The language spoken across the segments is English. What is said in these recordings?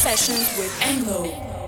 Sessions with Enmo.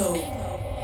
Ego.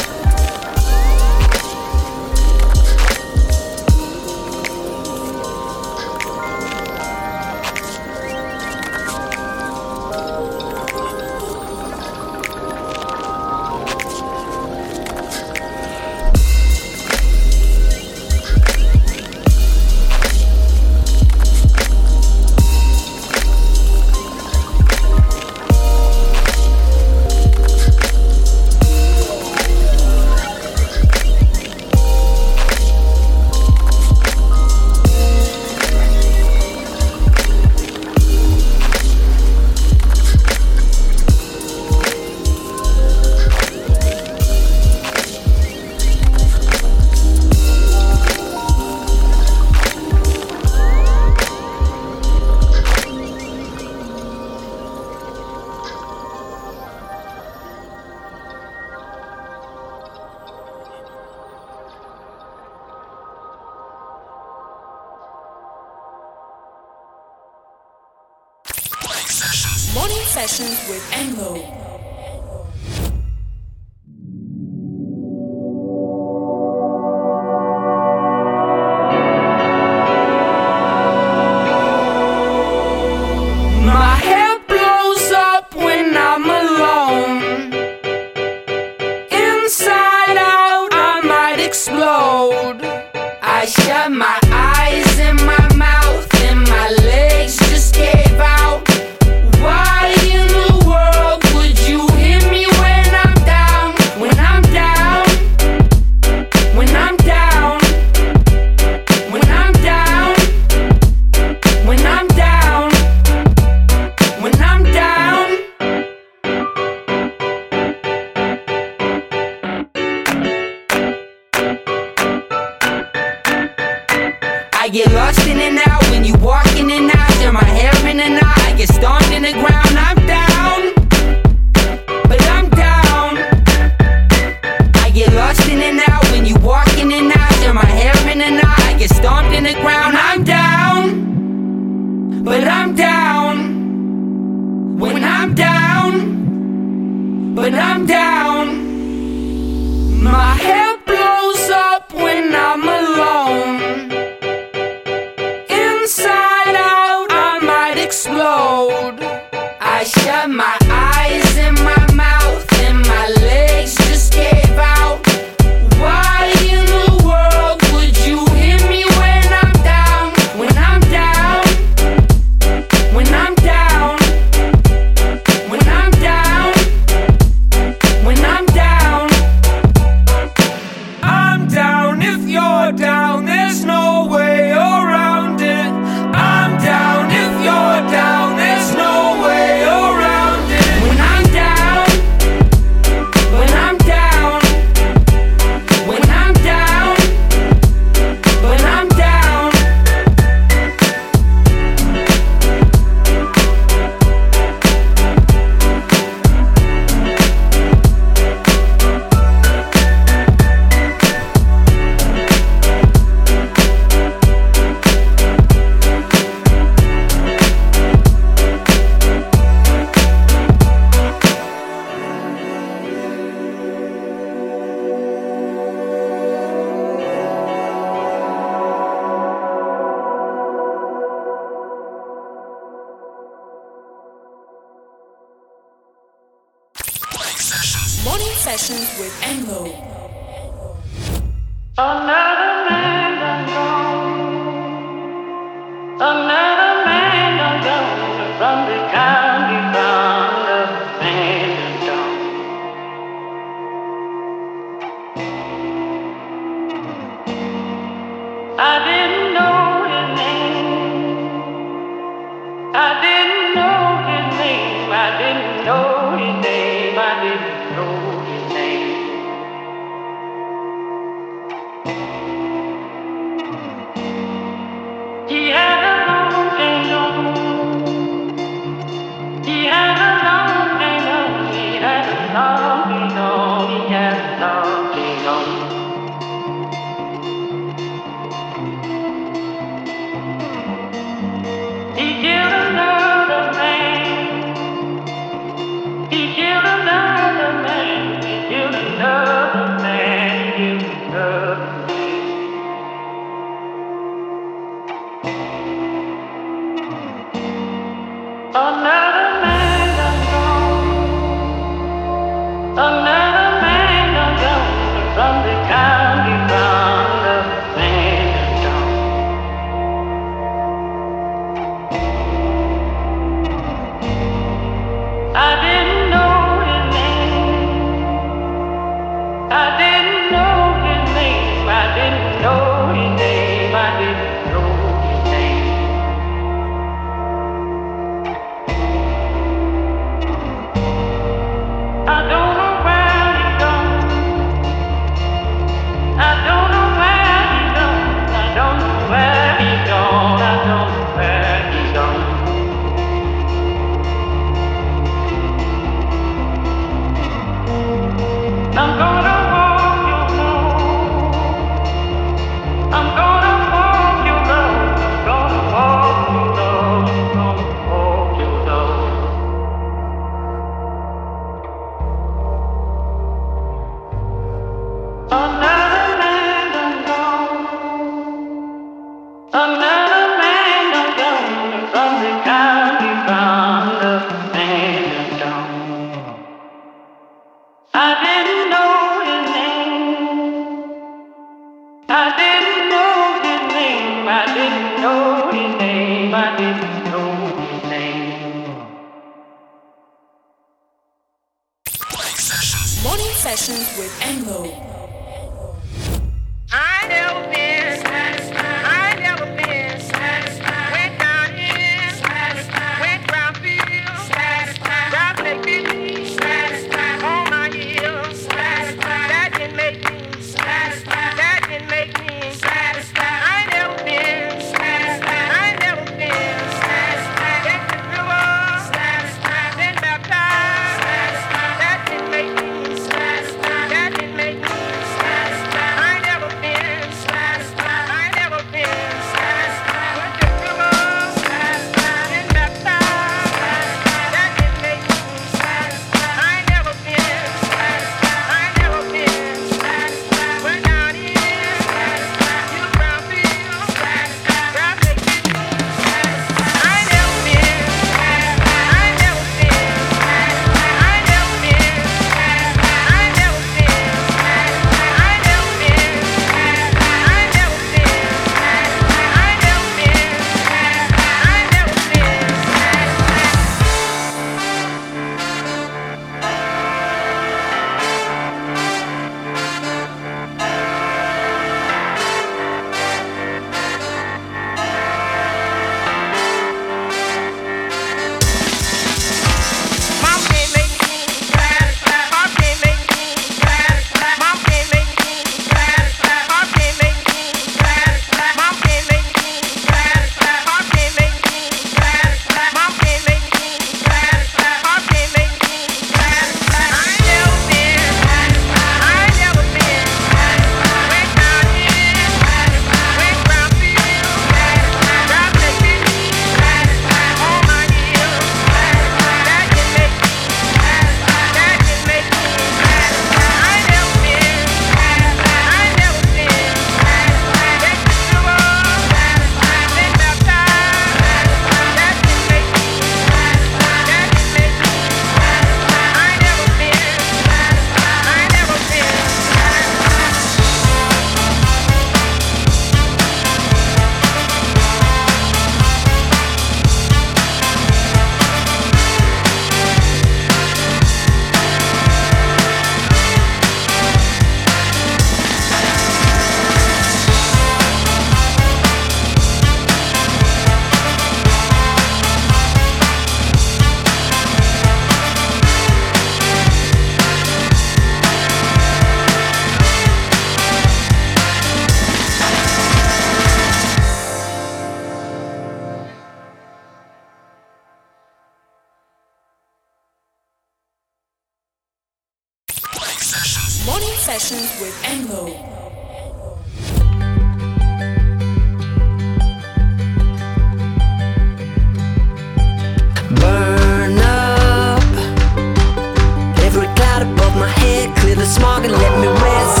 Head Clear the smog and let me rest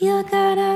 You're gonna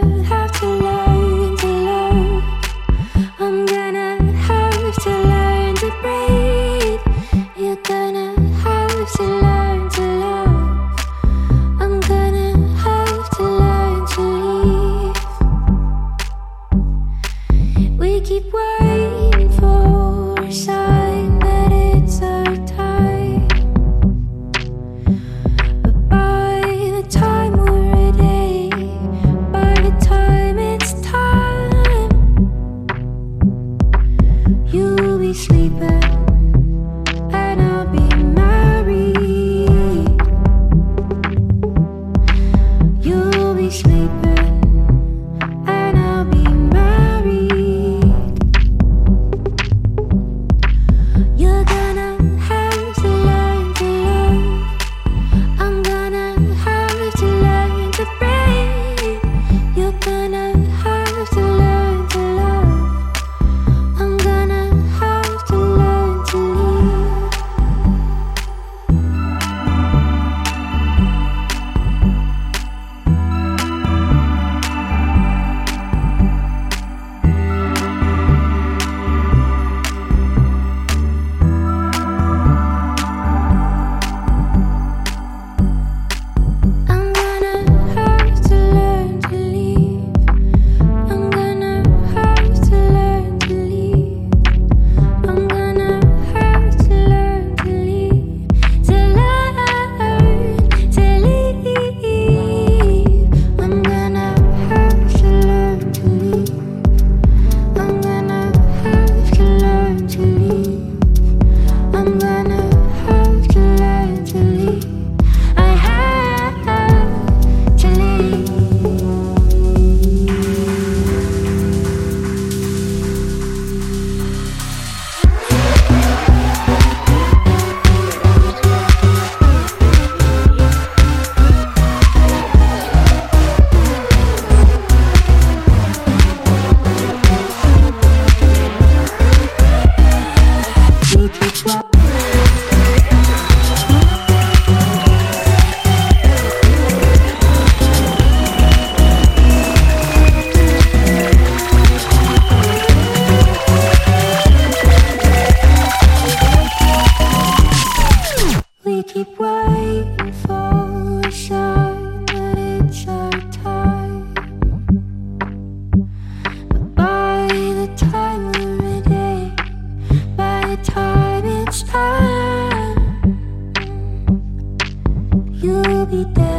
you'll be dead